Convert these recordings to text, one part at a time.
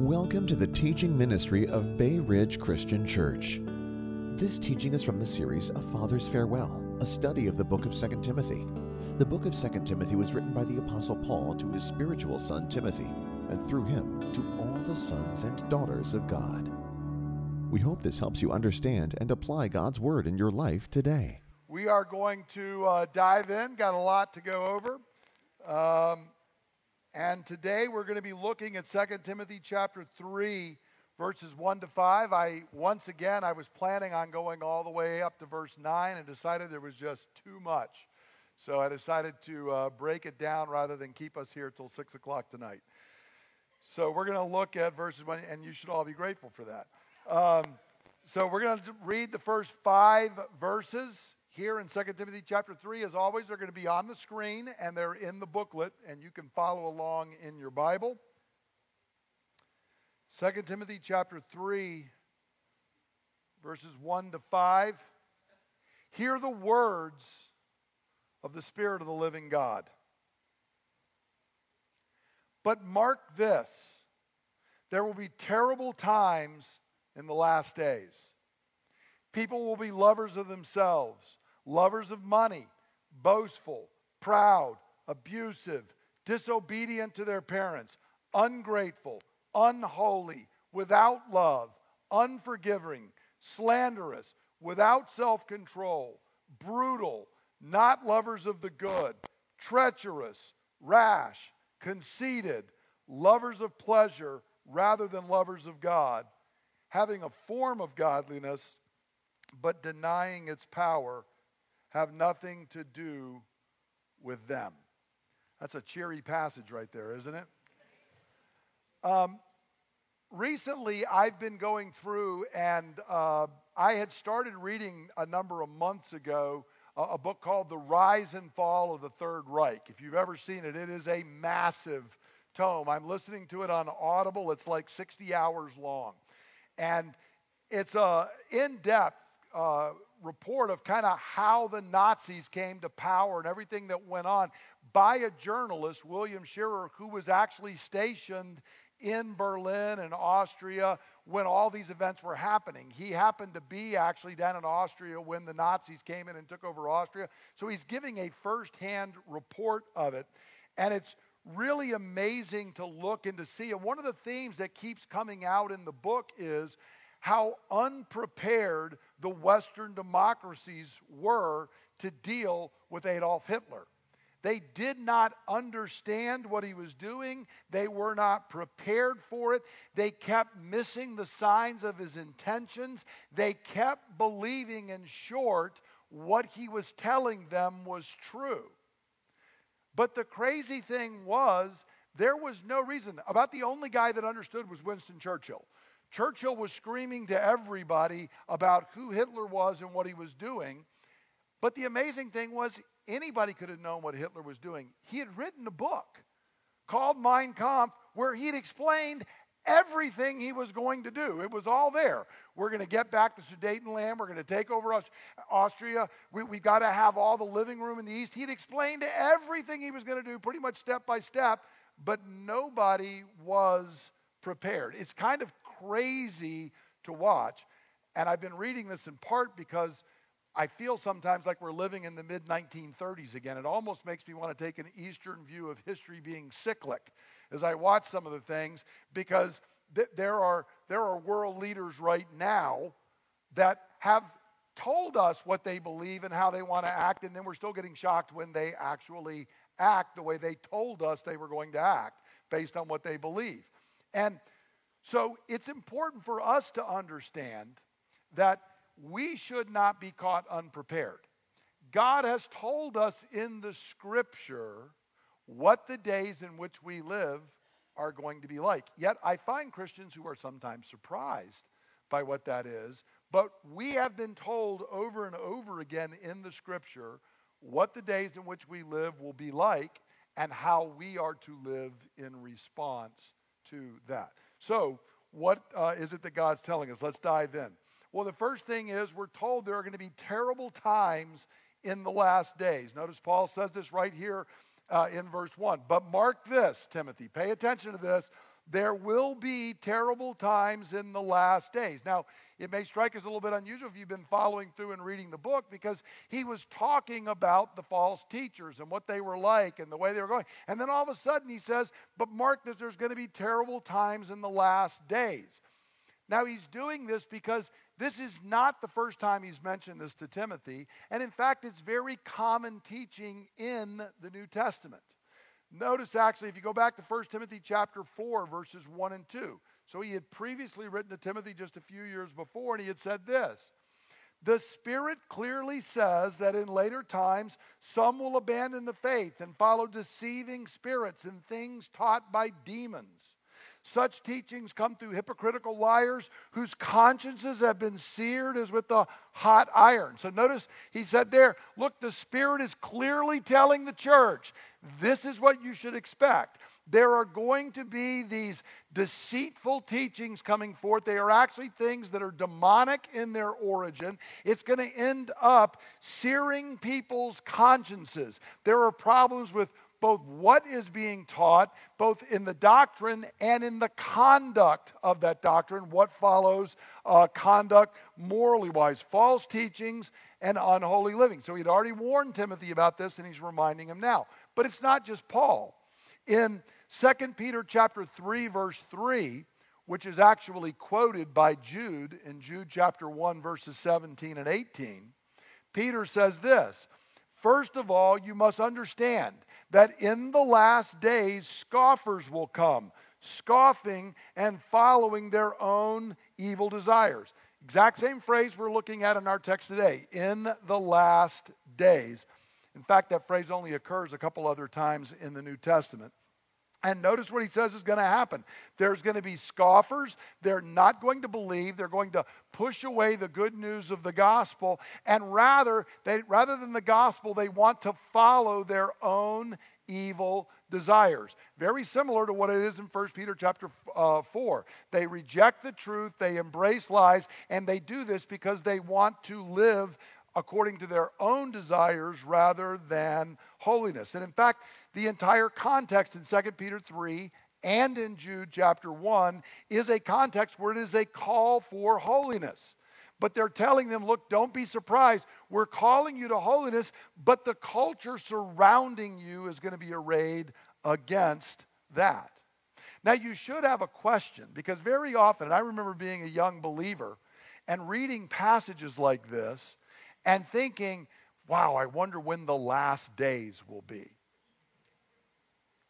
Welcome to the teaching ministry of Bay Ridge Christian Church. This teaching is from the series A Father's Farewell, a study of the book of 2 Timothy. The book of 2 Timothy was written by the Apostle Paul to his spiritual son Timothy, and through him to all the sons and daughters of God. We hope this helps you understand and apply God's Word in your life today. We are going to uh, dive in, got a lot to go over. Um, and today we're going to be looking at 2 Timothy chapter 3 verses 1 to 5. I once again I was planning on going all the way up to verse 9 and decided there was just too much. So I decided to uh, break it down rather than keep us here till 6 o'clock tonight. So we're going to look at verses 1, and you should all be grateful for that. Um, so we're going to read the first five verses here in 2 Timothy chapter 3. As always, they're going to be on the screen and they're in the booklet, and you can follow along in your Bible. 2 Timothy chapter 3, verses 1 to 5. Hear the words of the Spirit of the living God. But mark this there will be terrible times in the last days. People will be lovers of themselves lovers of money, boastful, proud, abusive, disobedient to their parents, ungrateful, unholy, without love, unforgiving, slanderous, without self control, brutal, not lovers of the good, treacherous, rash, conceited, lovers of pleasure rather than lovers of God, having a form of godliness but denying its power have nothing to do with them. That's a cheery passage right there, isn't it? Um, recently, I've been going through, and uh, I had started reading a number of months ago a, a book called The Rise and Fall of the Third Reich. If you've ever seen it, it is a massive tome. I'm listening to it on Audible, it's like 60 hours long. And it's a in depth uh, report of kind of how the Nazis came to power and everything that went on by a journalist, William Shirer, who was actually stationed in Berlin and Austria when all these events were happening. He happened to be actually down in Austria when the Nazis came in and took over Austria. So he's giving a firsthand report of it. And it's really amazing to look and to see. And one of the themes that keeps coming out in the book is how unprepared the Western democracies were to deal with Adolf Hitler. They did not understand what he was doing. They were not prepared for it. They kept missing the signs of his intentions. They kept believing, in short, what he was telling them was true. But the crazy thing was, there was no reason. About the only guy that understood was Winston Churchill. Churchill was screaming to everybody about who Hitler was and what he was doing. But the amazing thing was, anybody could have known what Hitler was doing. He had written a book called Mein Kampf where he'd explained everything he was going to do. It was all there. We're going to get back the Sudetenland. We're going to take over Austria. We, have got to have all the living room in the East. He'd explained everything he was going to do pretty much step by step, but nobody was prepared. It's kind of crazy to watch. And I've been reading this in part because I feel sometimes like we're living in the mid 1930s again. It almost makes me want to take an Eastern view of history being cyclic as I watch some of the things because th- there, are, there are world leaders right now that have told us what they believe and how they want to act, and then we're still getting shocked when they actually act the way they told us they were going to act based on what they believe. And so it's important for us to understand that we should not be caught unprepared. God has told us in the scripture what the days in which we live are going to be like. Yet I find Christians who are sometimes surprised by what that is. But we have been told over and over again in the scripture what the days in which we live will be like and how we are to live in response to that. So, what uh, is it that God's telling us? Let's dive in. Well, the first thing is we're told there are going to be terrible times in the last days. Notice Paul says this right here uh, in verse 1. But mark this, Timothy, pay attention to this. There will be terrible times in the last days. Now, it may strike us a little bit unusual if you've been following through and reading the book because he was talking about the false teachers and what they were like and the way they were going. And then all of a sudden he says, But mark that there's going to be terrible times in the last days. Now he's doing this because this is not the first time he's mentioned this to Timothy. And in fact, it's very common teaching in the New Testament. Notice actually, if you go back to 1 Timothy chapter 4, verses 1 and 2. So he had previously written to Timothy just a few years before, and he had said this The Spirit clearly says that in later times some will abandon the faith and follow deceiving spirits and things taught by demons. Such teachings come through hypocritical liars whose consciences have been seared as with the hot iron. So notice he said there, look, the Spirit is clearly telling the church this is what you should expect. There are going to be these deceitful teachings coming forth. They are actually things that are demonic in their origin. It's going to end up searing people's consciences. There are problems with both what is being taught, both in the doctrine and in the conduct of that doctrine, what follows uh, conduct morally wise, false teachings and unholy living. So he'd already warned Timothy about this, and he's reminding him now. But it's not just Paul. In 2 Peter chapter 3, verse 3, which is actually quoted by Jude in Jude chapter 1, verses 17 and 18, Peter says this First of all, you must understand that in the last days scoffers will come, scoffing and following their own evil desires. Exact same phrase we're looking at in our text today in the last days. In fact, that phrase only occurs a couple other times in the New Testament. And notice what he says is going to happen. There's going to be scoffers. They're not going to believe. They're going to push away the good news of the gospel. And rather, they, rather than the gospel, they want to follow their own evil desires. Very similar to what it is in 1 Peter chapter uh, 4. They reject the truth, they embrace lies, and they do this because they want to live according to their own desires rather than holiness. And in fact, the entire context in 2 Peter 3 and in Jude chapter 1 is a context where it is a call for holiness. But they're telling them, look, don't be surprised. We're calling you to holiness, but the culture surrounding you is going to be arrayed against that. Now, you should have a question because very often, and I remember being a young believer and reading passages like this and thinking, wow, I wonder when the last days will be.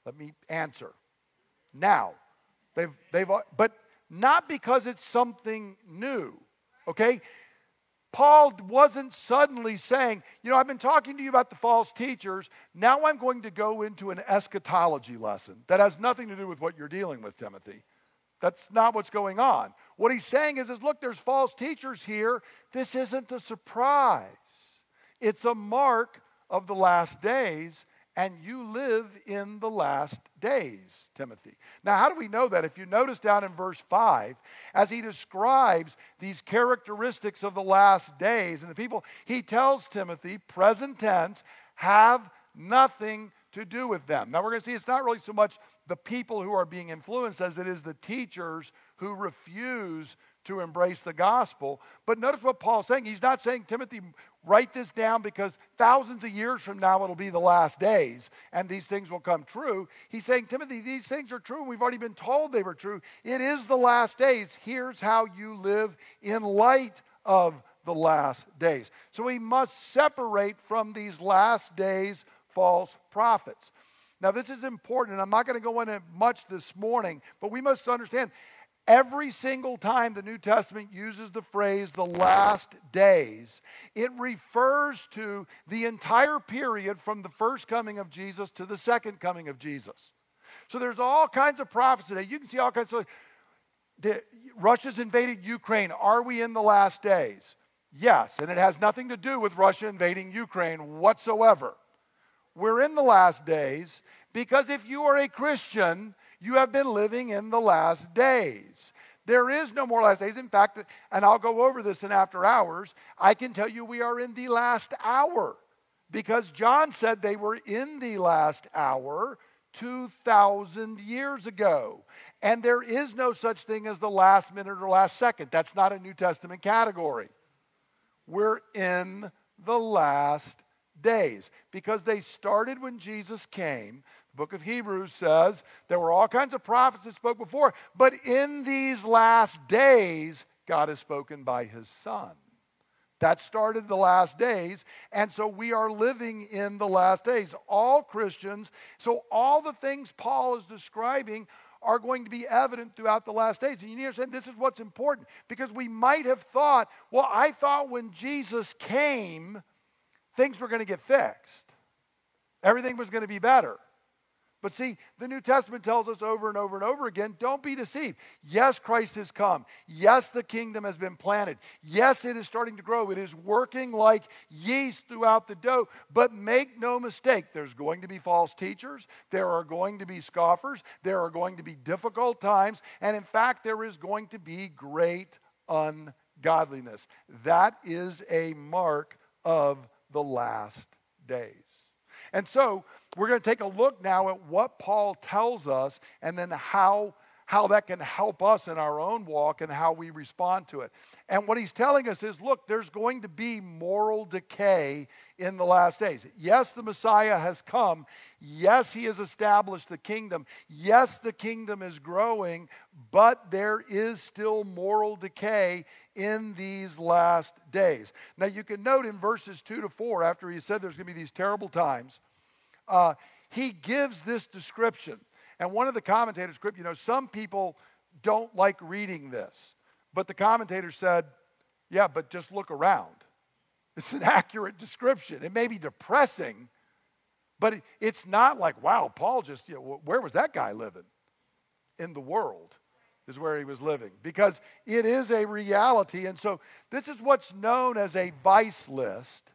Let me answer. Now, they've, they've, but not because it's something new, okay? Paul wasn't suddenly saying, you know, I've been talking to you about the false teachers. Now I'm going to go into an eschatology lesson that has nothing to do with what you're dealing with, Timothy. That's not what's going on. What he's saying is, is look, there's false teachers here. This isn't a surprise. It's a mark of the last days, and you live in the last days, Timothy. Now, how do we know that? If you notice down in verse 5, as he describes these characteristics of the last days and the people, he tells Timothy, present tense, have nothing to do with them. Now, we're going to see it's not really so much the people who are being influenced as it is the teachers who refuse to embrace the gospel. But notice what Paul's saying. He's not saying, Timothy, write this down because thousands of years from now it'll be the last days and these things will come true. He's saying, Timothy, these things are true we've already been told they were true. It is the last days. Here's how you live in light of the last days. So we must separate from these last days false prophets. Now, this is important, and I'm not going to go into much this morning, but we must understand Every single time the New Testament uses the phrase the last days, it refers to the entire period from the first coming of Jesus to the second coming of Jesus. So there's all kinds of prophecy. You can see all kinds of. The, Russia's invaded Ukraine. Are we in the last days? Yes, and it has nothing to do with Russia invading Ukraine whatsoever. We're in the last days because if you are a Christian, you have been living in the last days. There is no more last days. In fact, and I'll go over this in after hours, I can tell you we are in the last hour because John said they were in the last hour 2,000 years ago. And there is no such thing as the last minute or last second. That's not a New Testament category. We're in the last days because they started when Jesus came. The book of Hebrews says there were all kinds of prophets that spoke before, but in these last days, God has spoken by his Son. That started the last days. And so we are living in the last days. All Christians, so all the things Paul is describing are going to be evident throughout the last days. And you need to understand this is what's important because we might have thought, well, I thought when Jesus came, things were going to get fixed, everything was going to be better. But see, the New Testament tells us over and over and over again don't be deceived. Yes, Christ has come. Yes, the kingdom has been planted. Yes, it is starting to grow. It is working like yeast throughout the dough. But make no mistake, there's going to be false teachers. There are going to be scoffers. There are going to be difficult times. And in fact, there is going to be great ungodliness. That is a mark of the last days. And so we're going to take a look now at what Paul tells us and then how, how that can help us in our own walk and how we respond to it. And what he's telling us is look, there's going to be moral decay in the last days. Yes, the Messiah has come. Yes, he has established the kingdom. Yes, the kingdom is growing, but there is still moral decay in these last days. Now, you can note in verses 2 to 4, after he said there's going to be these terrible times, uh, he gives this description. And one of the commentators, you know, some people don't like reading this, but the commentator said, yeah, but just look around. It's an accurate description. It may be depressing, but it's not like, wow, Paul just, you know, where was that guy living? In the world is where he was living because it is a reality. And so this is what's known as a vice list.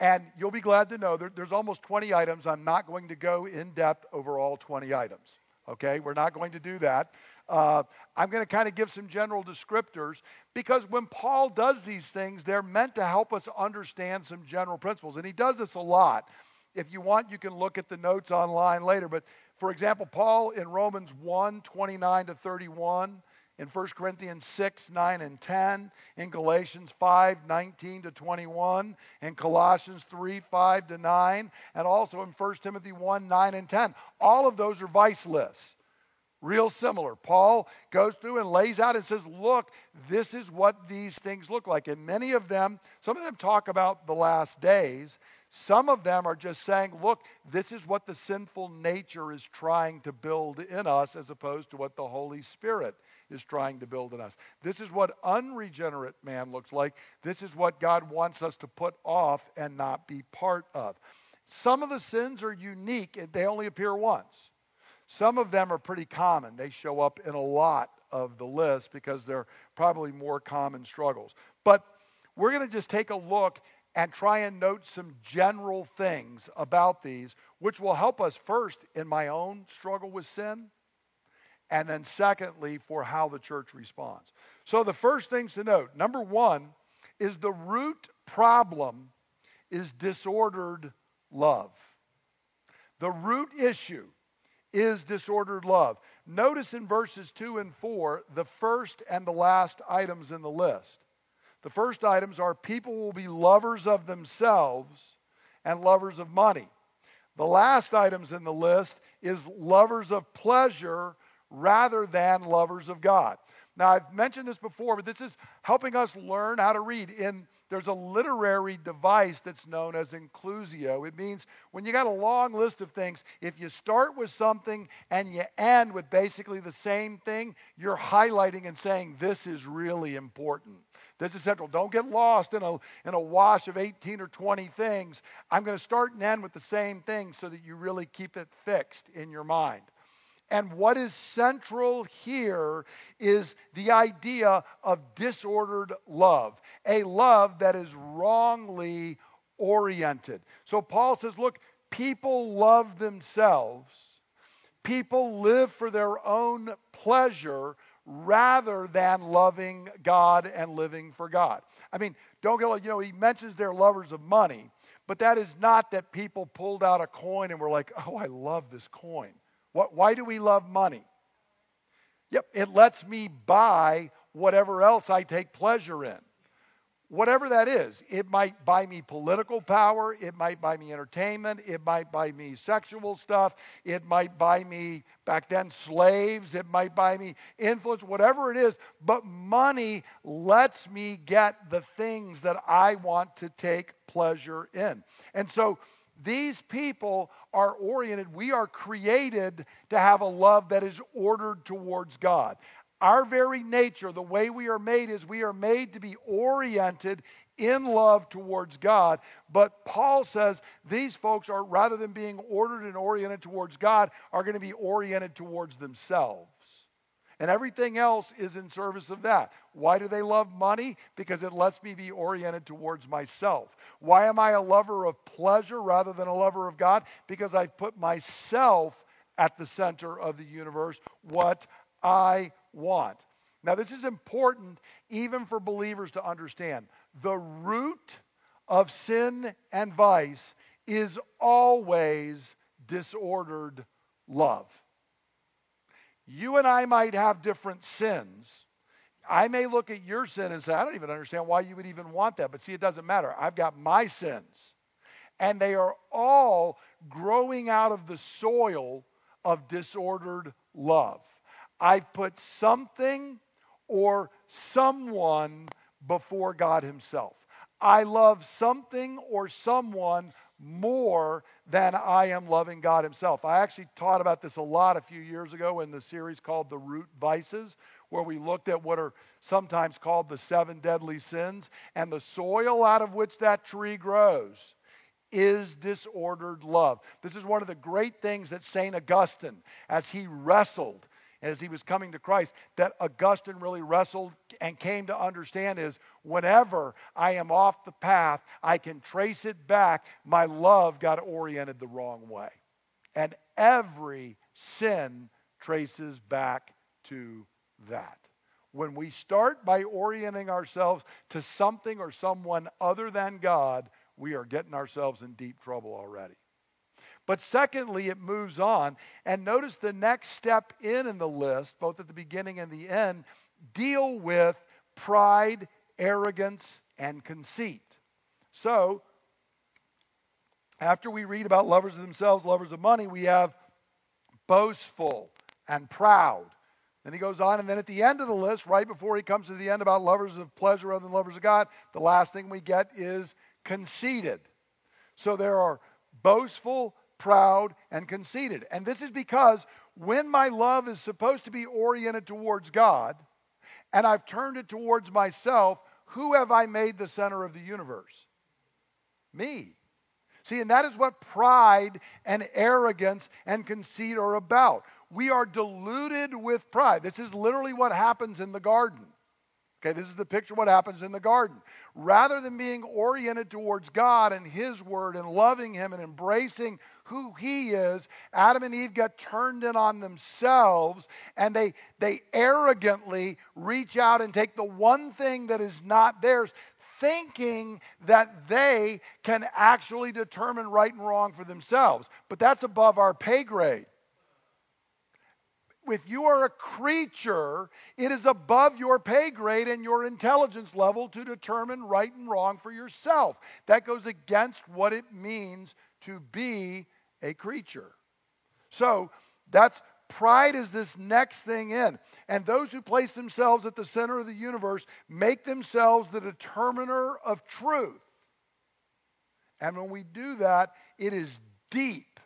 And you'll be glad to know there, there's almost 20 items. I'm not going to go in depth over all 20 items. Okay, we're not going to do that. Uh, I'm going to kind of give some general descriptors because when Paul does these things, they're meant to help us understand some general principles. And he does this a lot. If you want, you can look at the notes online later. But for example, Paul in Romans 1 29 to 31 in 1 Corinthians 6, 9, and 10, in Galatians 5, 19 to 21, in Colossians 3, 5 to 9, and also in 1 Timothy 1, 9, and 10. All of those are vice lists. Real similar. Paul goes through and lays out and says, Look, this is what these things look like. And many of them, some of them talk about the last days. Some of them are just saying, Look, this is what the sinful nature is trying to build in us, as opposed to what the Holy Spirit is trying to build in us. This is what unregenerate man looks like. This is what God wants us to put off and not be part of. Some of the sins are unique, they only appear once. Some of them are pretty common. They show up in a lot of the list because they're probably more common struggles. But we're going to just take a look and try and note some general things about these, which will help us first in my own struggle with sin and then secondly, for how the church responds. So, the first things to note number one is the root problem is disordered love. The root issue is disordered love. Notice in verses 2 and 4 the first and the last items in the list. The first items are people will be lovers of themselves and lovers of money. The last items in the list is lovers of pleasure rather than lovers of God. Now, I've mentioned this before, but this is helping us learn how to read. In there's a literary device that's known as inclusio. It means when you got a long list of things, if you start with something and you end with basically the same thing, you're highlighting and saying, This is really important. This is central. Don't get lost in a, in a wash of 18 or 20 things. I'm going to start and end with the same thing so that you really keep it fixed in your mind. And what is central here is the idea of disordered love, a love that is wrongly oriented. So Paul says, look, people love themselves, people live for their own pleasure rather than loving God and living for God. I mean, don't get, you know, he mentions they're lovers of money, but that is not that people pulled out a coin and were like, oh, I love this coin. What, why do we love money? Yep, it lets me buy whatever else I take pleasure in. Whatever that is, it might buy me political power, it might buy me entertainment, it might buy me sexual stuff, it might buy me, back then, slaves, it might buy me influence, whatever it is. But money lets me get the things that I want to take pleasure in. And so these people are oriented, we are created to have a love that is ordered towards God. Our very nature, the way we are made, is we are made to be oriented in love towards God. But Paul says these folks are, rather than being ordered and oriented towards God, are going to be oriented towards themselves. And everything else is in service of that. Why do they love money? Because it lets me be oriented towards myself. Why am I a lover of pleasure rather than a lover of God? Because I've put myself at the center of the universe, what I want. Now, this is important even for believers to understand. The root of sin and vice is always disordered love. You and I might have different sins. I may look at your sin and say, I don't even understand why you would even want that. But see, it doesn't matter. I've got my sins. And they are all growing out of the soil of disordered love. I've put something or someone before God Himself. I love something or someone more than I am loving God Himself. I actually taught about this a lot a few years ago in the series called The Root Vices, where we looked at what are sometimes called the seven deadly sins, and the soil out of which that tree grows is disordered love. This is one of the great things that St. Augustine, as he wrestled as he was coming to Christ that Augustine really wrestled and came to understand is whenever I am off the path, I can trace it back. My love got oriented the wrong way. And every sin traces back to that. When we start by orienting ourselves to something or someone other than God, we are getting ourselves in deep trouble already. But secondly, it moves on. And notice the next step in in the list, both at the beginning and the end, deal with pride, arrogance, and conceit. So, after we read about lovers of themselves, lovers of money, we have boastful and proud. Then he goes on, and then at the end of the list, right before he comes to the end about lovers of pleasure rather than lovers of God, the last thing we get is conceited. So there are boastful, proud, and conceited. And this is because when my love is supposed to be oriented towards God and I've turned it towards myself, who have I made the center of the universe? Me. See, and that is what pride and arrogance and conceit are about. We are deluded with pride. This is literally what happens in the garden. Okay, this is the picture of what happens in the garden. Rather than being oriented towards God and His Word and loving Him and embracing who He is, Adam and Eve got turned in on themselves and they, they arrogantly reach out and take the one thing that is not theirs, thinking that they can actually determine right and wrong for themselves. But that's above our pay grade if you are a creature, it is above your pay grade and your intelligence level to determine right and wrong for yourself. That goes against what it means to be a creature. So that's pride is this next thing in. And those who place themselves at the center of the universe make themselves the determiner of truth. And when we do that, it is deep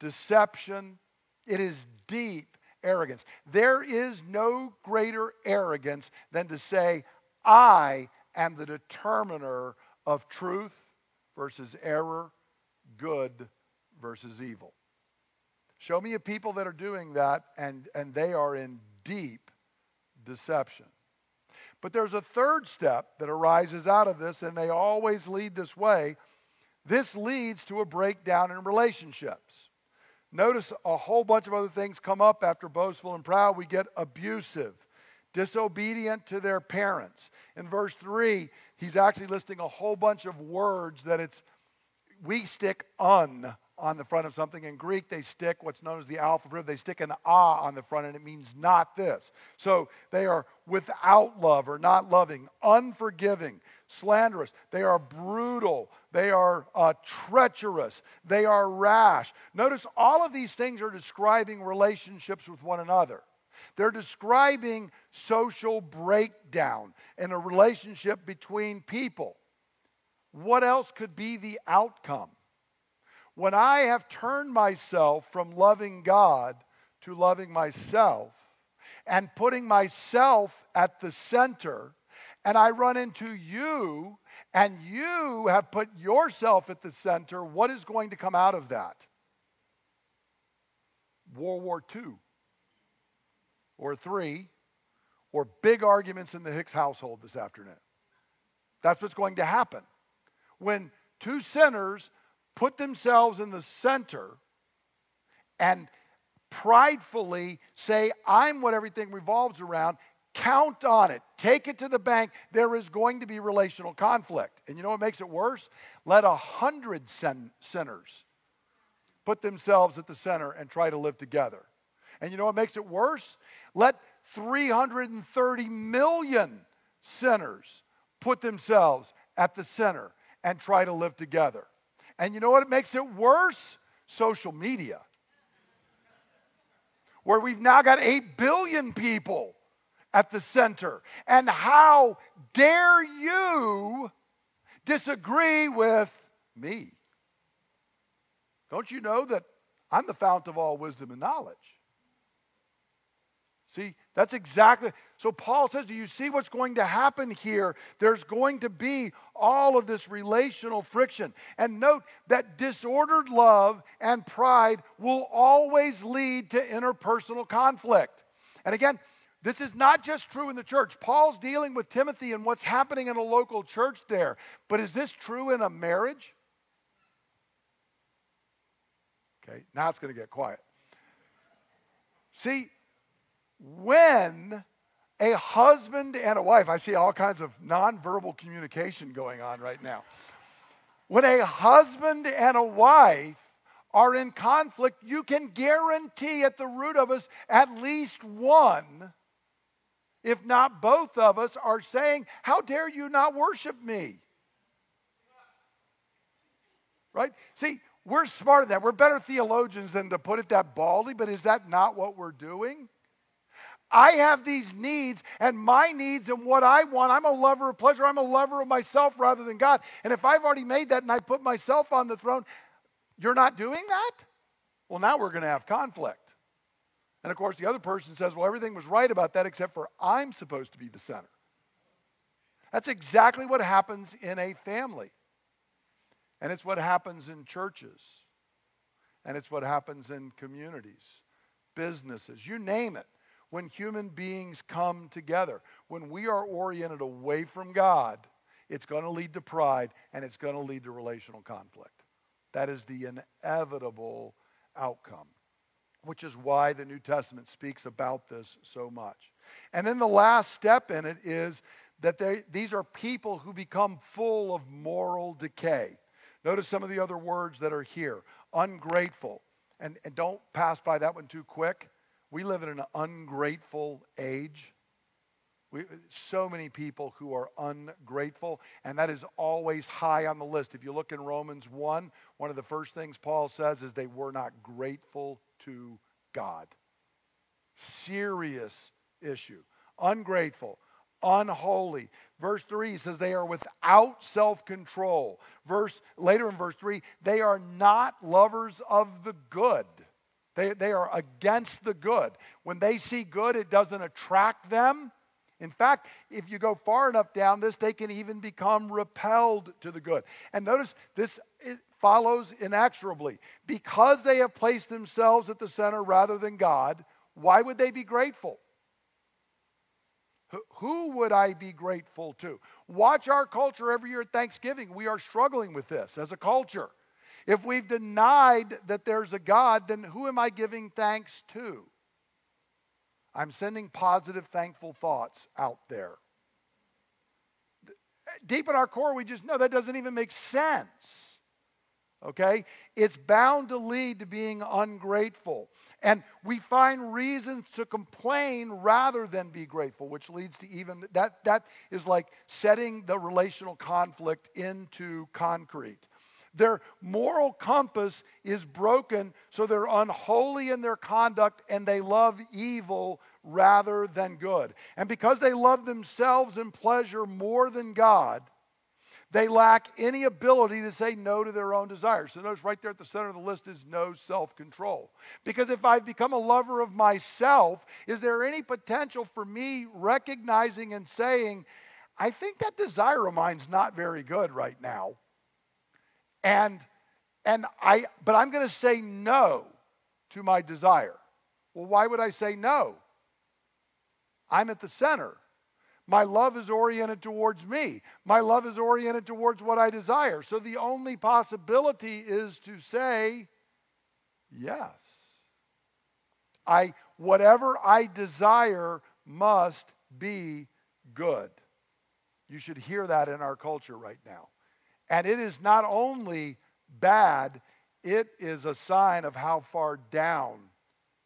deception, it is deep arrogance. There is no greater arrogance than to say, I am the determiner of truth versus error, good versus evil. Show me a people that are doing that, and, and they are in deep deception. But there's a third step that arises out of this, and they always lead this way. This leads to a breakdown in relationships. Notice a whole bunch of other things come up after boastful and proud. We get abusive, disobedient to their parents. In verse 3, he's actually listing a whole bunch of words that it's we stick un on the front of something. In Greek, they stick what's known as the alpha They stick an ah on the front, and it means not this. So they are without love or not loving, unforgiving, slanderous. They are brutal. They are uh, treacherous. They are rash. Notice all of these things are describing relationships with one another. They're describing social breakdown in a relationship between people. What else could be the outcome? When I have turned myself from loving God to loving myself and putting myself at the center, and I run into you and you have put yourself at the center, what is going to come out of that? World War II or three or big arguments in the Hicks household this afternoon. That's what's going to happen. When two sinners put themselves in the center and pridefully say, I'm what everything revolves around, count on it. Take it to the bank. There is going to be relational conflict. And you know what makes it worse? Let a hundred sin- sinners put themselves at the center and try to live together. And you know what makes it worse? Let 330 million sinners put themselves at the center and try to live together. And you know what makes it worse? Social media. Where we've now got 8 billion people at the center. And how dare you disagree with me? Don't you know that I'm the fount of all wisdom and knowledge? See, that's exactly. So Paul says, Do you see what's going to happen here? There's going to be all of this relational friction. And note that disordered love and pride will always lead to interpersonal conflict. And again, this is not just true in the church. Paul's dealing with Timothy and what's happening in a local church there. But is this true in a marriage? Okay, now it's going to get quiet. See, when a husband and a wife, I see all kinds of nonverbal communication going on right now. When a husband and a wife are in conflict, you can guarantee at the root of us at least one, if not both of us, are saying, How dare you not worship me? Right? See, we're smarter than that. We're better theologians than to put it that baldly, but is that not what we're doing? I have these needs, and my needs and what I want, I'm a lover of pleasure. I'm a lover of myself rather than God. And if I've already made that and I put myself on the throne, you're not doing that? Well, now we're going to have conflict. And of course, the other person says, well, everything was right about that except for I'm supposed to be the center. That's exactly what happens in a family. And it's what happens in churches. And it's what happens in communities, businesses, you name it when human beings come together. When we are oriented away from God, it's going to lead to pride and it's going to lead to relational conflict. That is the inevitable outcome, which is why the New Testament speaks about this so much. And then the last step in it is that they, these are people who become full of moral decay. Notice some of the other words that are here ungrateful. And, and don't pass by that one too quick. We live in an ungrateful age. We, so many people who are ungrateful, and that is always high on the list. If you look in Romans 1, one of the first things Paul says is they were not grateful to God. Serious issue. Ungrateful, unholy. Verse 3 says they are without self control. Verse later in verse 3, they are not lovers of the good. They, they are against the good. When they see good, it doesn't attract them. In fact, if you go far enough down this, they can even become repelled to the good. And notice this follows inexorably. Because they have placed themselves at the center rather than God, why would they be grateful? Who would I be grateful to? Watch our culture every year at Thanksgiving. We are struggling with this as a culture. If we've denied that there's a God, then who am I giving thanks to? I'm sending positive, thankful thoughts out there. Deep in our core, we just know that doesn't even make sense. okay? It's bound to lead to being ungrateful. And we find reasons to complain rather than be grateful, which leads to even that, that is like setting the relational conflict into concrete. Their moral compass is broken, so they're unholy in their conduct and they love evil rather than good. And because they love themselves and pleasure more than God, they lack any ability to say no to their own desires. So notice right there at the center of the list is no self control. Because if I've become a lover of myself, is there any potential for me recognizing and saying, I think that desire of mine's not very good right now? And and I but I'm going to say no to my desire. Well, why would I say no? I'm at the center. My love is oriented towards me. My love is oriented towards what I desire. So the only possibility is to say yes. I whatever I desire must be good. You should hear that in our culture right now. And it is not only bad, it is a sign of how far down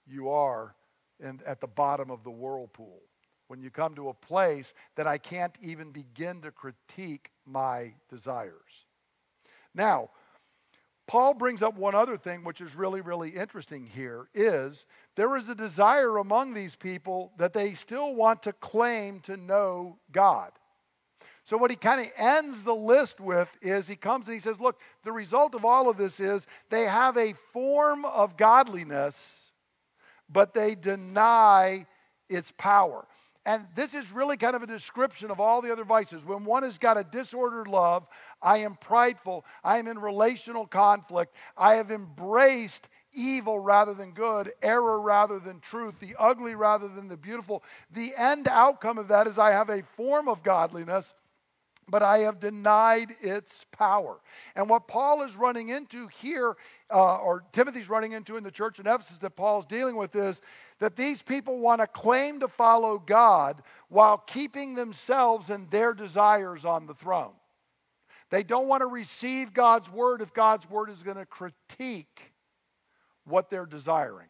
you are in, at the bottom of the whirlpool when you come to a place that I can't even begin to critique my desires. Now, Paul brings up one other thing which is really really interesting here is there is a desire among these people that they still want to claim to know God. So, what he kind of ends the list with is he comes and he says, Look, the result of all of this is they have a form of godliness, but they deny its power. And this is really kind of a description of all the other vices. When one has got a disordered love, I am prideful, I am in relational conflict, I have embraced evil rather than good, error rather than truth, the ugly rather than the beautiful. The end outcome of that is I have a form of godliness, but I have denied its power. And what Paul is running into here, uh, or Timothy's running into in the church in Ephesus that Paul's dealing with, is that these people want to claim to follow God while keeping themselves and their desires on the throne. They don't want to receive God's word if God's word is going to critique what they're desiring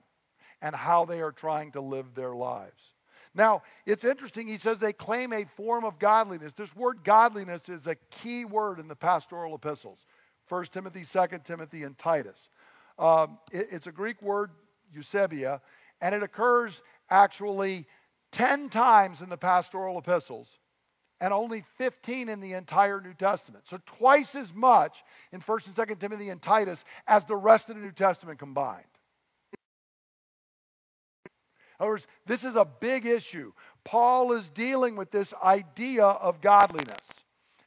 and how they are trying to live their lives. Now, it's interesting. He says they claim a form of godliness. This word godliness is a key word in the pastoral epistles 1 Timothy, 2 Timothy, and Titus. Um, it, it's a Greek word, eusebia, and it occurs actually 10 times in the pastoral epistles and only 15 in the entire New Testament. So twice as much in 1st and 2nd Timothy and Titus as the rest of the New Testament combined. In other words, this is a big issue. Paul is dealing with this idea of godliness.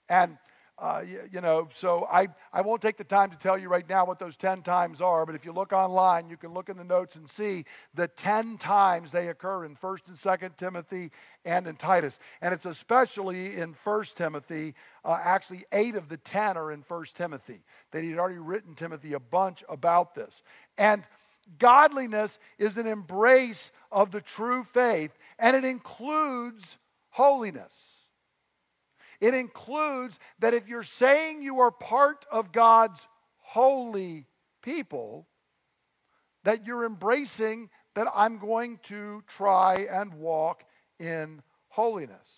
And, uh, you, you, know, so I, I won't take the time to tell you right now what those 10 times are, but if you look online, you can look in the notes and see the 10 times they occur in 1st and 2nd Timothy and in Titus. And it's especially in 1st Timothy. Uh, actually, eight of the 10 are in 1st Timothy. That he'd already written Timothy a bunch about this. And godliness is an embrace of the true faith, and it includes holiness. It includes that if you're saying you are part of God's holy people, that you're embracing that I'm going to try and walk in holiness.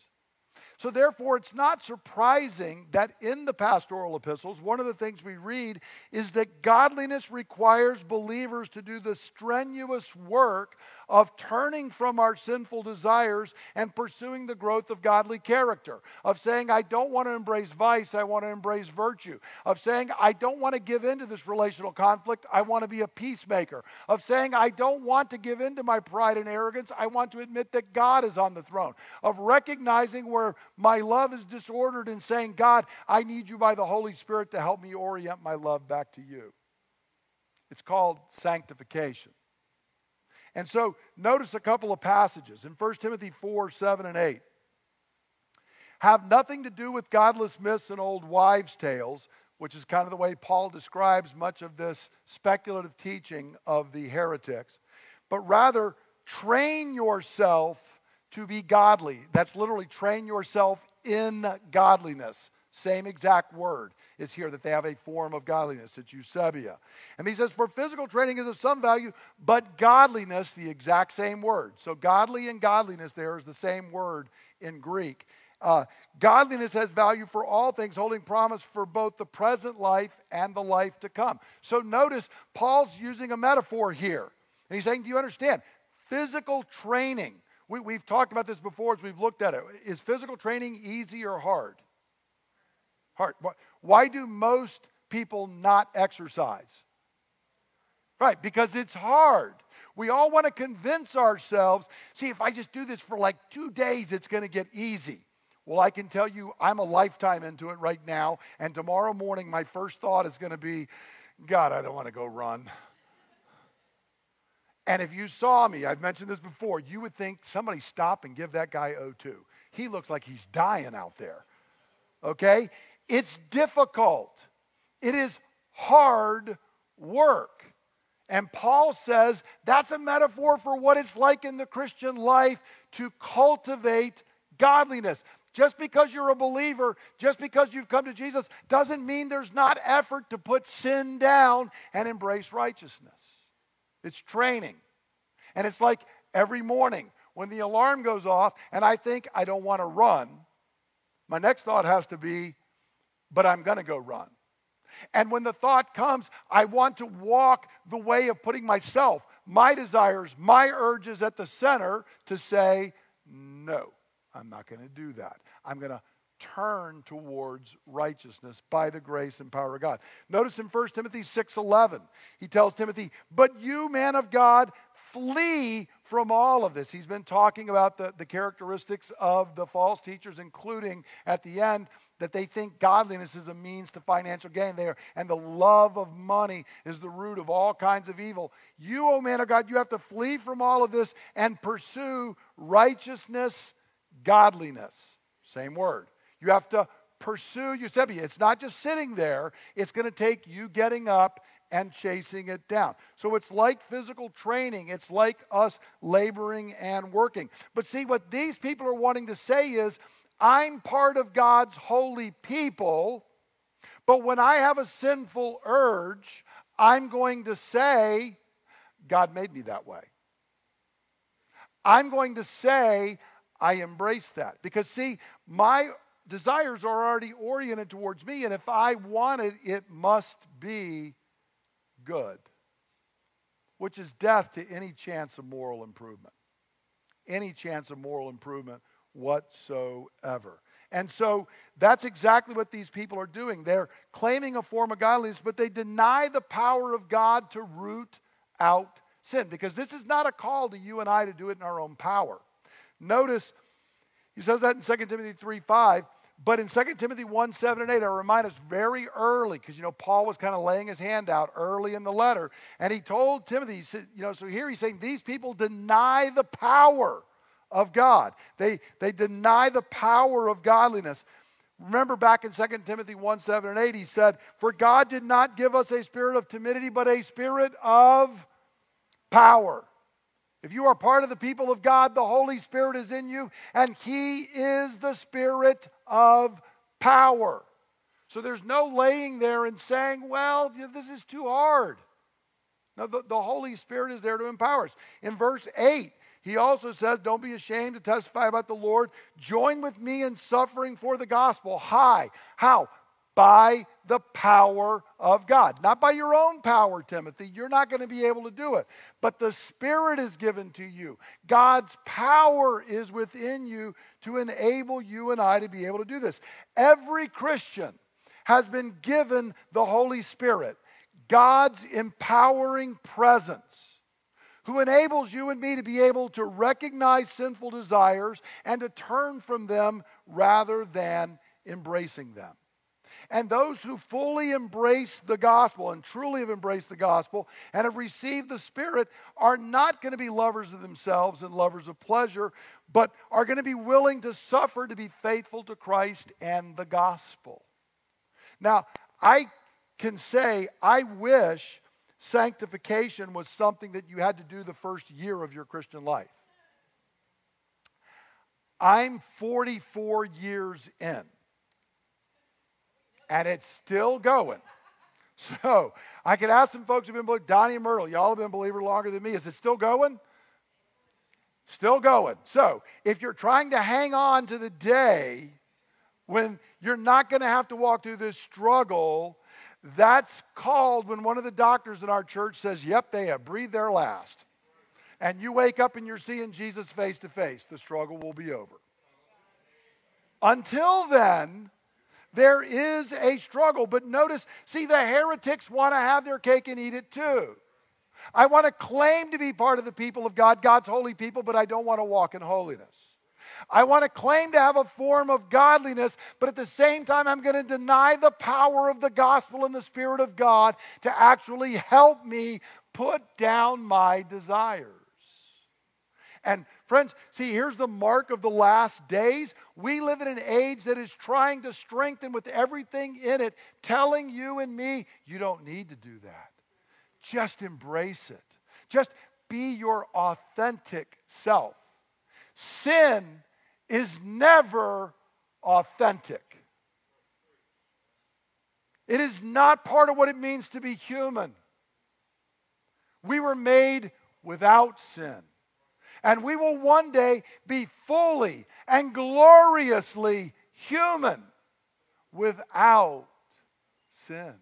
So, therefore, it's not surprising that in the pastoral epistles, one of the things we read is that godliness requires believers to do the strenuous work of turning from our sinful desires and pursuing the growth of godly character, of saying, I don't want to embrace vice, I want to embrace virtue, of saying, I don't want to give in to this relational conflict, I want to be a peacemaker, of saying, I don't want to give in to my pride and arrogance, I want to admit that God is on the throne, of recognizing where my love is disordered and saying, God, I need you by the Holy Spirit to help me orient my love back to you. It's called sanctification. And so notice a couple of passages in 1 Timothy 4 7 and 8. Have nothing to do with godless myths and old wives' tales, which is kind of the way Paul describes much of this speculative teaching of the heretics, but rather train yourself to be godly. That's literally train yourself in godliness. Same exact word. Is here, that they have a form of godliness. It's Eusebia. And he says, For physical training is of some value, but godliness, the exact same word. So godly and godliness there is the same word in Greek. Uh, godliness has value for all things, holding promise for both the present life and the life to come. So notice Paul's using a metaphor here. And he's saying, Do you understand? Physical training. We, we've talked about this before as we've looked at it. Is physical training easy or hard? Hard. Why do most people not exercise? Right, because it's hard. We all want to convince ourselves see, if I just do this for like two days, it's going to get easy. Well, I can tell you, I'm a lifetime into it right now. And tomorrow morning, my first thought is going to be, God, I don't want to go run. And if you saw me, I've mentioned this before, you would think somebody stop and give that guy O2. He looks like he's dying out there. Okay? It's difficult. It is hard work. And Paul says that's a metaphor for what it's like in the Christian life to cultivate godliness. Just because you're a believer, just because you've come to Jesus, doesn't mean there's not effort to put sin down and embrace righteousness. It's training. And it's like every morning when the alarm goes off and I think I don't want to run, my next thought has to be, but I'm going to go run. And when the thought comes, I want to walk the way of putting myself, my desires, my urges at the center to say, no. I'm not going to do that. I'm going to turn towards righteousness by the grace and power of God. Notice in 1 Timothy 6:11, he tells Timothy, "But you, man of God, flee from all of this." He's been talking about the, the characteristics of the false teachers, including at the end that they think godliness is a means to financial gain there and the love of money is the root of all kinds of evil you o oh man of god you have to flee from all of this and pursue righteousness godliness. Same word. You have to pursue Eusebeia. It's not just sitting there, it's going to take you getting up and chasing it down. So it's like physical training, it's like us laboring and working. But see, what these people are wanting to say is, I'm part of God's holy people, but when I have a sinful urge, I'm going to say, God made me that way. I'm going to say, I embrace that. Because, see, my desires are already oriented towards me, and if I want it, it must be good, which is death to any chance of moral improvement. Any chance of moral improvement whatsoever. And so that's exactly what these people are doing. They're claiming a form of godliness, but they deny the power of God to root out sin because this is not a call to you and I to do it in our own power. Notice he says that in 2 Timothy 3 5. But in 2 Timothy 1 7 and 8, I remind us very early, because, you know, Paul was kind of laying his hand out early in the letter. And he told Timothy, he said, you know, so here he's saying these people deny the power of God. They, they deny the power of godliness. Remember back in 2 Timothy 1 7 and 8, he said, For God did not give us a spirit of timidity, but a spirit of power if you are part of the people of God, the Holy Spirit is in you, and He is the Spirit of power. So there's no laying there and saying, well, this is too hard. No, the, the Holy Spirit is there to empower us. In verse 8, he also says, Don't be ashamed to testify about the Lord. Join with me in suffering for the gospel. Hi. How? by the power of God. Not by your own power, Timothy. You're not going to be able to do it. But the Spirit is given to you. God's power is within you to enable you and I to be able to do this. Every Christian has been given the Holy Spirit, God's empowering presence. Who enables you and me to be able to recognize sinful desires and to turn from them rather than embracing them. And those who fully embrace the gospel and truly have embraced the gospel and have received the Spirit are not going to be lovers of themselves and lovers of pleasure, but are going to be willing to suffer to be faithful to Christ and the gospel. Now, I can say, I wish sanctification was something that you had to do the first year of your Christian life. I'm 44 years in. and it's still going. So I could ask some folks who've been believers, Donnie and Myrtle, y'all have been believers longer than me. Is it still going? Still going. So if you're trying to hang on to the day when you're not going to have to walk through this struggle, that's called when one of the doctors in our church says, Yep, they have breathed their last. And you wake up and you're seeing Jesus face to face, the struggle will be over. Until then, there is a struggle. But notice, see, the heretics want to have their cake and eat it too. I want to claim to be part of the people of God, God's holy people, but I don't want to walk in holiness. I want to claim to have a form of godliness, but at the same time, I'm going to deny the power of the gospel and the Spirit of God to actually help me put down my desires. And friends, see, here's the mark of the last days. We live in an age that is trying to strengthen with everything in it, telling you and me, you don't need to do that. Just embrace it. Just be your authentic self. Sin is never authentic. It is not part of what it means to be human. We were made without sin. And we will one day be fully and gloriously human without sin.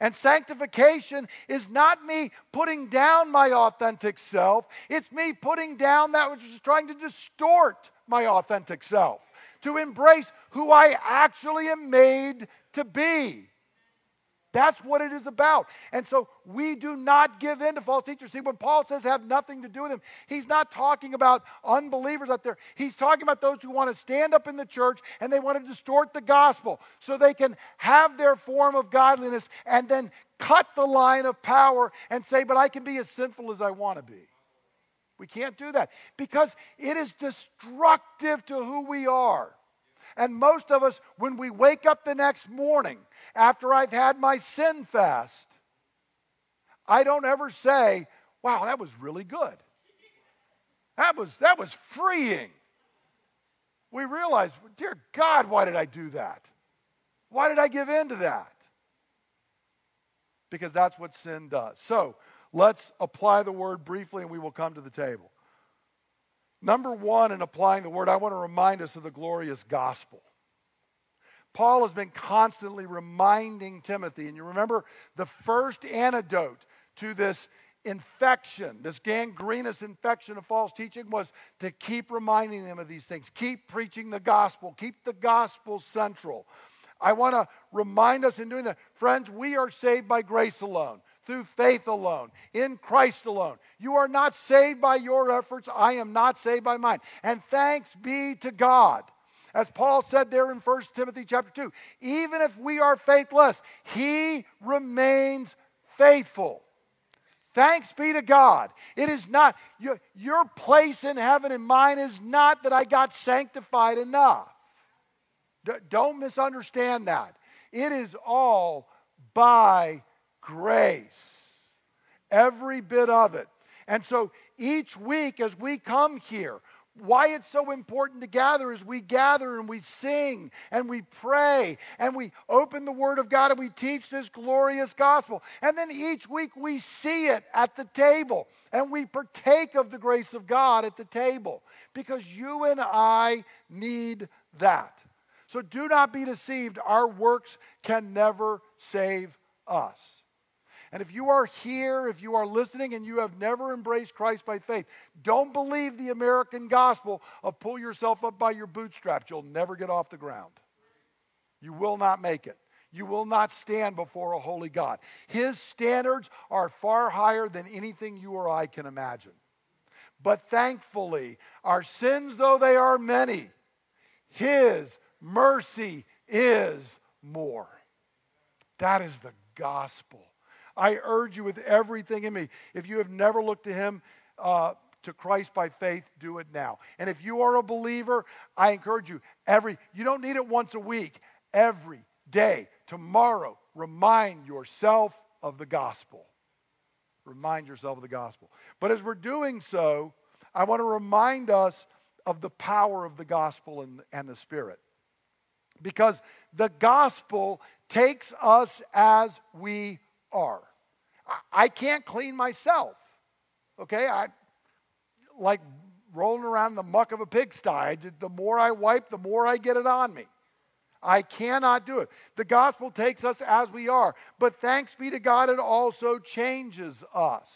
And sanctification is not me putting down my authentic self, it's me putting down that which is trying to distort my authentic self, to embrace who I actually am made to be. That's what it is about. And so we do not give in to false teachers. See, when Paul says have nothing to do with them, he's not talking about unbelievers out there. He's talking about those who want to stand up in the church and they want to distort the gospel so they can have their form of godliness and then cut the line of power and say, but I can be as sinful as I want to be. We can't do that because it is destructive to who we are. And most of us, when we wake up the next morning, after I've had my sin fast, I don't ever say, wow, that was really good. That was, that was freeing. We realize, dear God, why did I do that? Why did I give in to that? Because that's what sin does. So let's apply the word briefly and we will come to the table. Number one, in applying the word, I want to remind us of the glorious gospel. Paul has been constantly reminding Timothy. And you remember the first antidote to this infection, this gangrenous infection of false teaching, was to keep reminding them of these things. Keep preaching the gospel, keep the gospel central. I want to remind us in doing that. Friends, we are saved by grace alone, through faith alone, in Christ alone. You are not saved by your efforts. I am not saved by mine. And thanks be to God as Paul said there in 1 Timothy chapter 2, even if we are faithless, he remains faithful. Thanks be to God. It is not, your, your place in heaven and mine is not that I got sanctified enough. D- don't misunderstand that. It is all by grace, every bit of it. And so each week as we come here, why it's so important to gather is we gather and we sing and we pray and we open the Word of God and we teach this glorious gospel. And then each week we see it at the table and we partake of the grace of God at the table because you and I need that. So do not be deceived. Our works can never save us. And if you are here, if you are listening and you have never embraced Christ by faith, don't believe the American gospel of pull yourself up by your bootstraps. You'll never get off the ground. You will not make it. You will not stand before a holy God. His standards are far higher than anything you or I can imagine. But thankfully, our sins, though they are many, His mercy is more. That is the gospel. I urge you with everything in me. If you have never looked to Him, uh, to Christ by faith, do it now. And if you are a believer, I encourage you every you don't need it once a week, every day, tomorrow, remind yourself of the gospel. Remind yourself of the gospel. But as we're doing so, I want to remind us of the power of the gospel and, and the Spirit. Because the gospel takes us as we are. I can't clean myself. Okay? I like rolling around the muck of a pigsty. The more I wipe, the more I get it on me. I cannot do it. The gospel takes us as we are, but thanks be to God, it also changes us.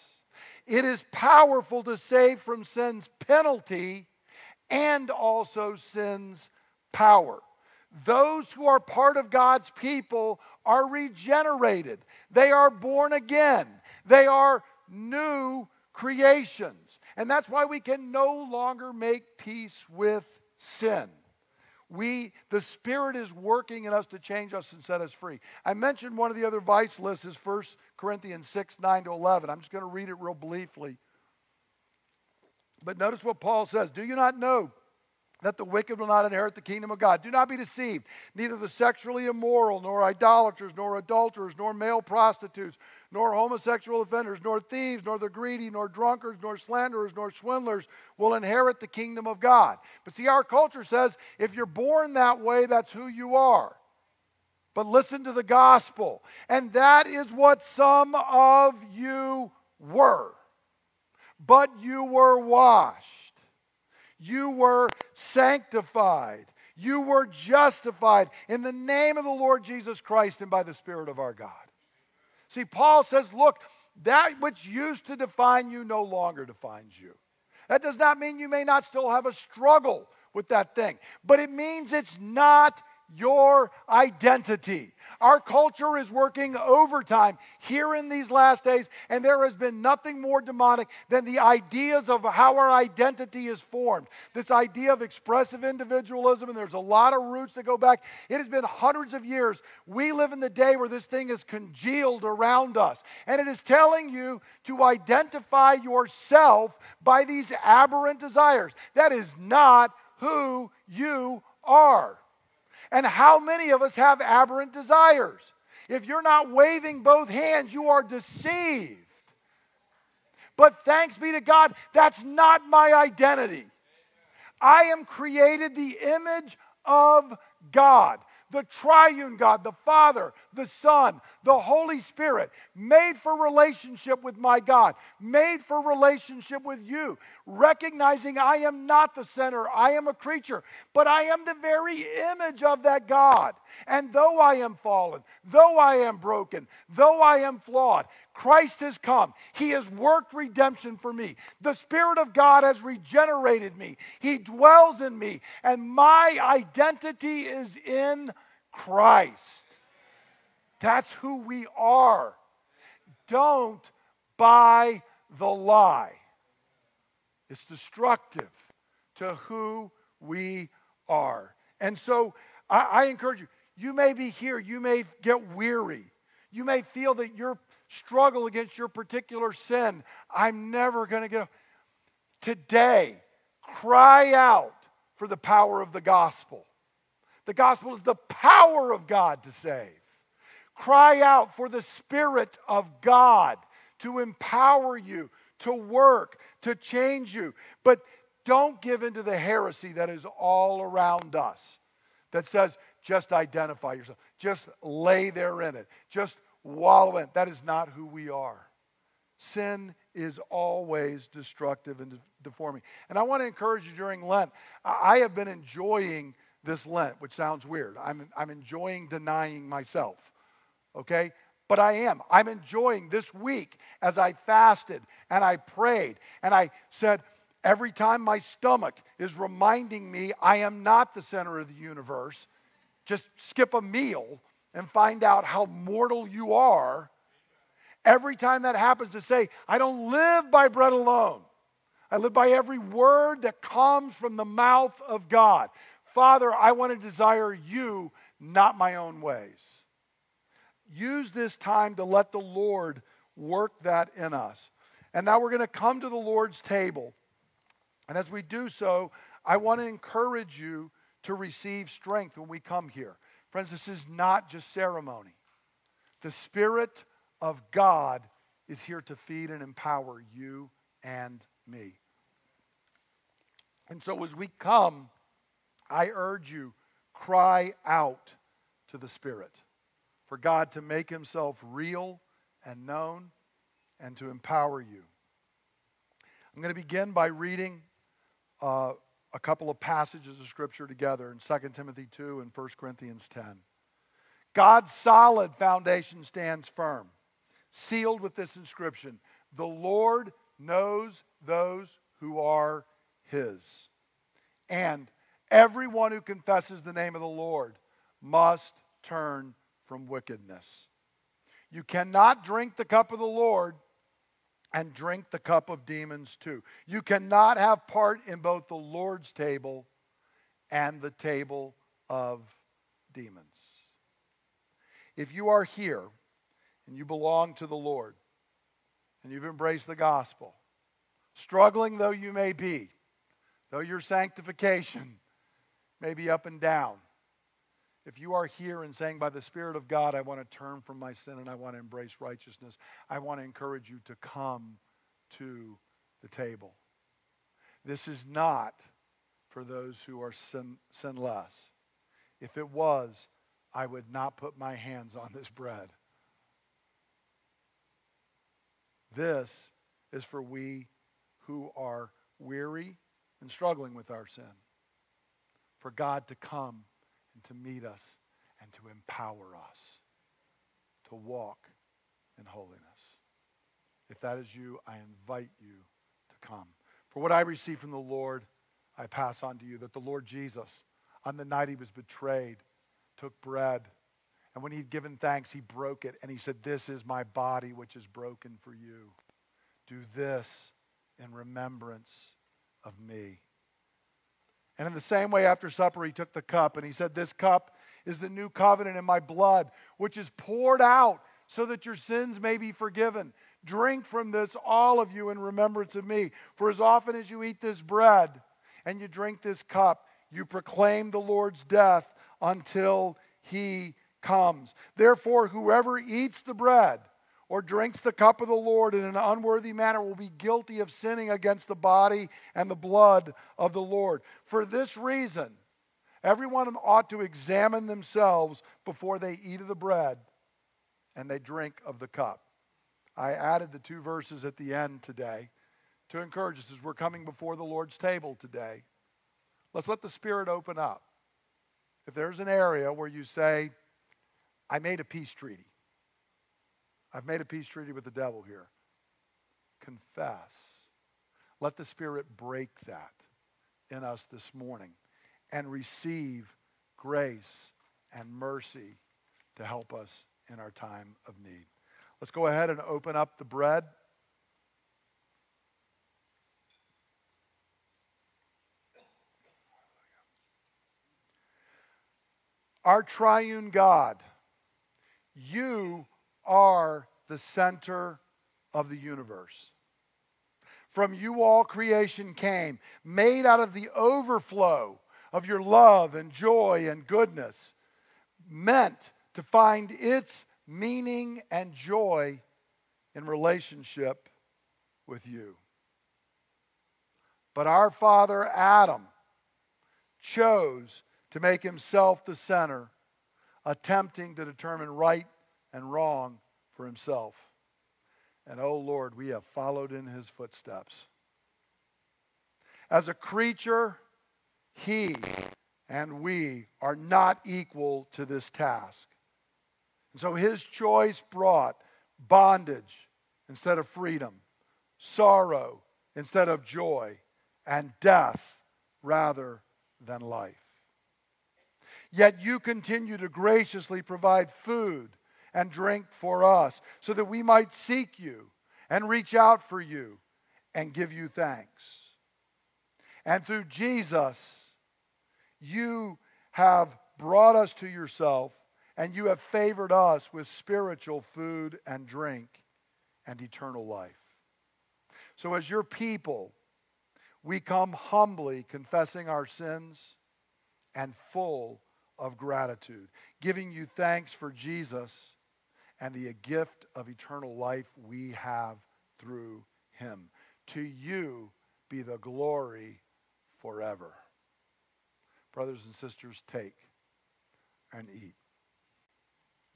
It is powerful to save from sin's penalty and also sin's power. Those who are part of God's people are regenerated, they are born again, they are new creations. And that's why we can no longer make peace with sin. We, the Spirit is working in us to change us and set us free. I mentioned one of the other vice lists is 1 Corinthians 6, 9 to 11. I'm just going to read it real briefly. But notice what Paul says Do you not know that the wicked will not inherit the kingdom of God. Do not be deceived. Neither the sexually immoral, nor idolaters, nor adulterers, nor male prostitutes, nor homosexual offenders, nor thieves, nor the greedy, nor drunkards, nor slanderers, nor swindlers will inherit the kingdom of God. But see, our culture says if you're born that way, that's who you are. But listen to the gospel. And that is what some of you were. But you were washed you were sanctified. You were justified in the name of the Lord Jesus Christ and by the Spirit of our God. See, Paul says, look, that which used to define you no longer defines you. That does not mean you may not still have a struggle with that thing, but it means it's not your identity. Our culture is working overtime here in these last days, and there has been nothing more demonic than the ideas of how our identity is formed. This idea of expressive individualism, and there's a lot of roots that go back. It has been hundreds of years. We live in the day where this thing is congealed around us, and it is telling you to identify yourself by these aberrant desires. That is not who you are. And how many of us have aberrant desires? If you're not waving both hands, you are deceived. But thanks be to God, that's not my identity. I am created the image of God the triune God, the Father, the Son, the Holy Spirit, made for relationship with my God, made for relationship with you, recognizing I am not the center, I am a creature, but I am the very image of that God. And though I am fallen, though I am broken, though I am flawed, Christ has come. He has worked redemption for me. The Spirit of God has regenerated me. He dwells in me. And my identity is in Christ. That's who we are. Don't buy the lie, it's destructive to who we are. And so I, I encourage you, you may be here, you may get weary, you may feel that your struggle against your particular sin, I'm never going to get. Today, cry out for the power of the gospel. The gospel is the power of God to save. Cry out for the Spirit of God to empower you, to work, to change you. But don't give into the heresy that is all around us that says, just identify yourself, just lay there in it, just wallow in. That is not who we are. Sin is always destructive and deforming. And I want to encourage you during Lent. I have been enjoying this Lent, which sounds weird. I'm, I'm enjoying denying myself, okay? But I am. I'm enjoying this week as I fasted and I prayed and I said, every time my stomach is reminding me I am not the center of the universe, just skip a meal and find out how mortal you are. Every time that happens, to say, I don't live by bread alone. I live by every word that comes from the mouth of God. Father, I want to desire you, not my own ways. Use this time to let the Lord work that in us. And now we're going to come to the Lord's table. And as we do so, I want to encourage you to receive strength when we come here. Friends, this is not just ceremony. The Spirit of God is here to feed and empower you and me. And so as we come, I urge you, cry out to the Spirit for God to make himself real and known and to empower you. I'm going to begin by reading uh, a couple of passages of Scripture together in 2 Timothy 2 and 1 Corinthians 10. God's solid foundation stands firm, sealed with this inscription The Lord knows those who are his. And everyone who confesses the name of the Lord must turn from wickedness. You cannot drink the cup of the Lord and drink the cup of demons too. You cannot have part in both the Lord's table and the table of demons. If you are here and you belong to the Lord and you've embraced the gospel, struggling though you may be, though your sanctification may be up and down, if you are here and saying, by the Spirit of God, I want to turn from my sin and I want to embrace righteousness, I want to encourage you to come to the table. This is not for those who are sin, sinless. If it was, I would not put my hands on this bread. This is for we who are weary and struggling with our sin. For God to come and to meet us and to empower us to walk in holiness. If that is you, I invite you to come. For what I received from the Lord, I pass on to you that the Lord Jesus, on the night he was betrayed, took bread. And when he'd given thanks, he broke it and he said, This is my body, which is broken for you. Do this in remembrance of me. And in the same way, after supper, he took the cup and he said, This cup is the new covenant in my blood, which is poured out so that your sins may be forgiven. Drink from this, all of you, in remembrance of me. For as often as you eat this bread and you drink this cup, you proclaim the Lord's death until he comes. Therefore, whoever eats the bread or drinks the cup of the Lord in an unworthy manner will be guilty of sinning against the body and the blood of the Lord. For this reason, everyone ought to examine themselves before they eat of the bread and they drink of the cup. I added the two verses at the end today to encourage us as we're coming before the Lord's table today. Let's let the Spirit open up. If there's an area where you say, I made a peace treaty, I've made a peace treaty with the devil here. Confess. Let the Spirit break that in us this morning and receive grace and mercy to help us in our time of need. Let's go ahead and open up the bread. Our triune God, you are the center of the universe. From you, all creation came, made out of the overflow of your love and joy and goodness, meant to find its meaning and joy in relationship with you. But our father Adam chose to make himself the center, attempting to determine right and wrong for himself. And oh Lord, we have followed in his footsteps. As a creature, he and we are not equal to this task. And so his choice brought bondage instead of freedom, sorrow instead of joy, and death rather than life. Yet you continue to graciously provide food and drink for us, so that we might seek you and reach out for you and give you thanks. And through Jesus, you have brought us to yourself, and you have favored us with spiritual food and drink and eternal life. So, as your people, we come humbly confessing our sins and full of gratitude, giving you thanks for Jesus and the gift of eternal life we have through him. To you be the glory forever. Brothers and sisters, take and eat.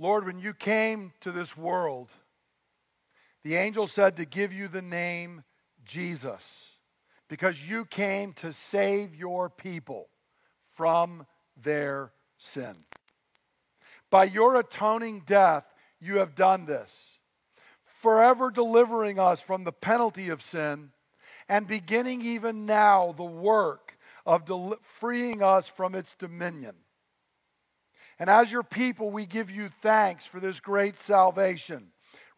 Lord, when you came to this world, the angel said to give you the name Jesus because you came to save your people from their sin. By your atoning death, you have done this, forever delivering us from the penalty of sin and beginning even now the work of del- freeing us from its dominion. And as your people, we give you thanks for this great salvation,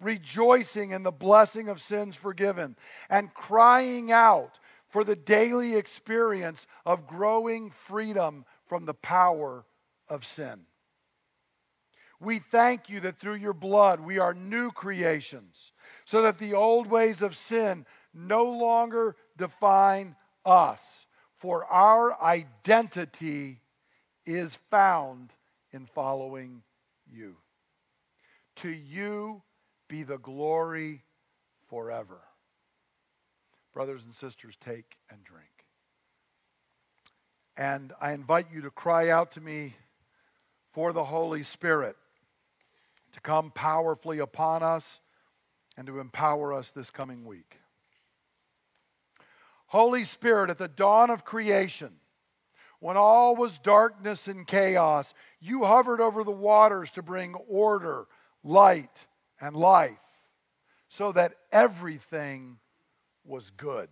rejoicing in the blessing of sins forgiven, and crying out for the daily experience of growing freedom from the power of sin. We thank you that through your blood we are new creations, so that the old ways of sin no longer define us, for our identity is found in following you. To you be the glory forever. Brothers and sisters, take and drink. And I invite you to cry out to me for the Holy Spirit to come powerfully upon us and to empower us this coming week. Holy Spirit, at the dawn of creation, when all was darkness and chaos, you hovered over the waters to bring order, light, and life so that everything was good.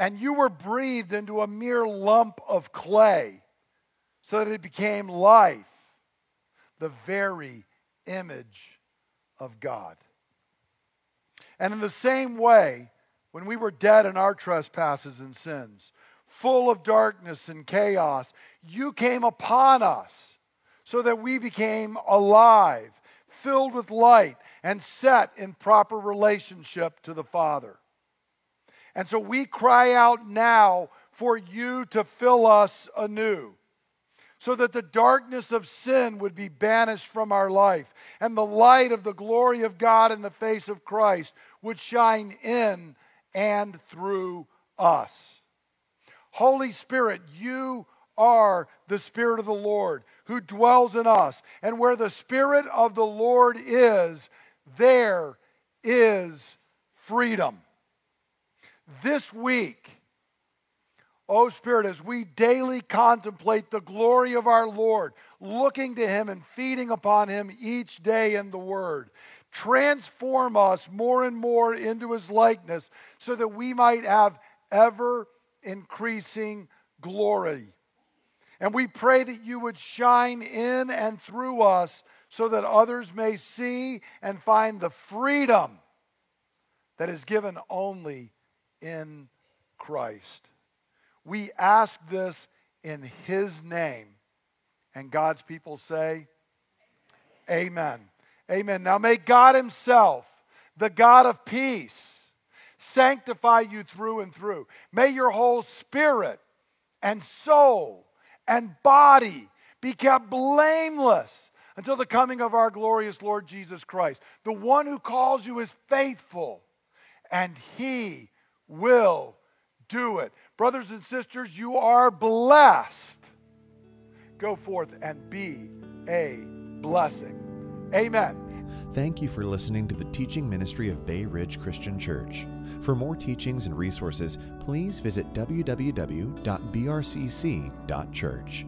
And you were breathed into a mere lump of clay so that it became life, the very image of God. And in the same way, when we were dead in our trespasses and sins, full of darkness and chaos, you came upon us so that we became alive, filled with light, and set in proper relationship to the Father. And so we cry out now for you to fill us anew so that the darkness of sin would be banished from our life and the light of the glory of God in the face of Christ would shine in and through us. Holy Spirit, you are the Spirit of the Lord who dwells in us. And where the Spirit of the Lord is, there is freedom. This week, O Spirit, as we daily contemplate the glory of our Lord, looking to Him and feeding upon Him each day in the Word, transform us more and more into His likeness so that we might have ever increasing glory. And we pray that you would shine in and through us so that others may see and find the freedom that is given only in Christ. We ask this in His name. And God's people say, Amen. Amen. Now may God Himself, the God of peace, sanctify you through and through. May your whole spirit and soul and body be kept blameless until the coming of our glorious Lord Jesus Christ. The one who calls you is faithful, and He will do it. Brothers and sisters, you are blessed. Go forth and be a blessing. Amen. Thank you for listening to the teaching ministry of Bay Ridge Christian Church. For more teachings and resources, please visit www.brcc.church.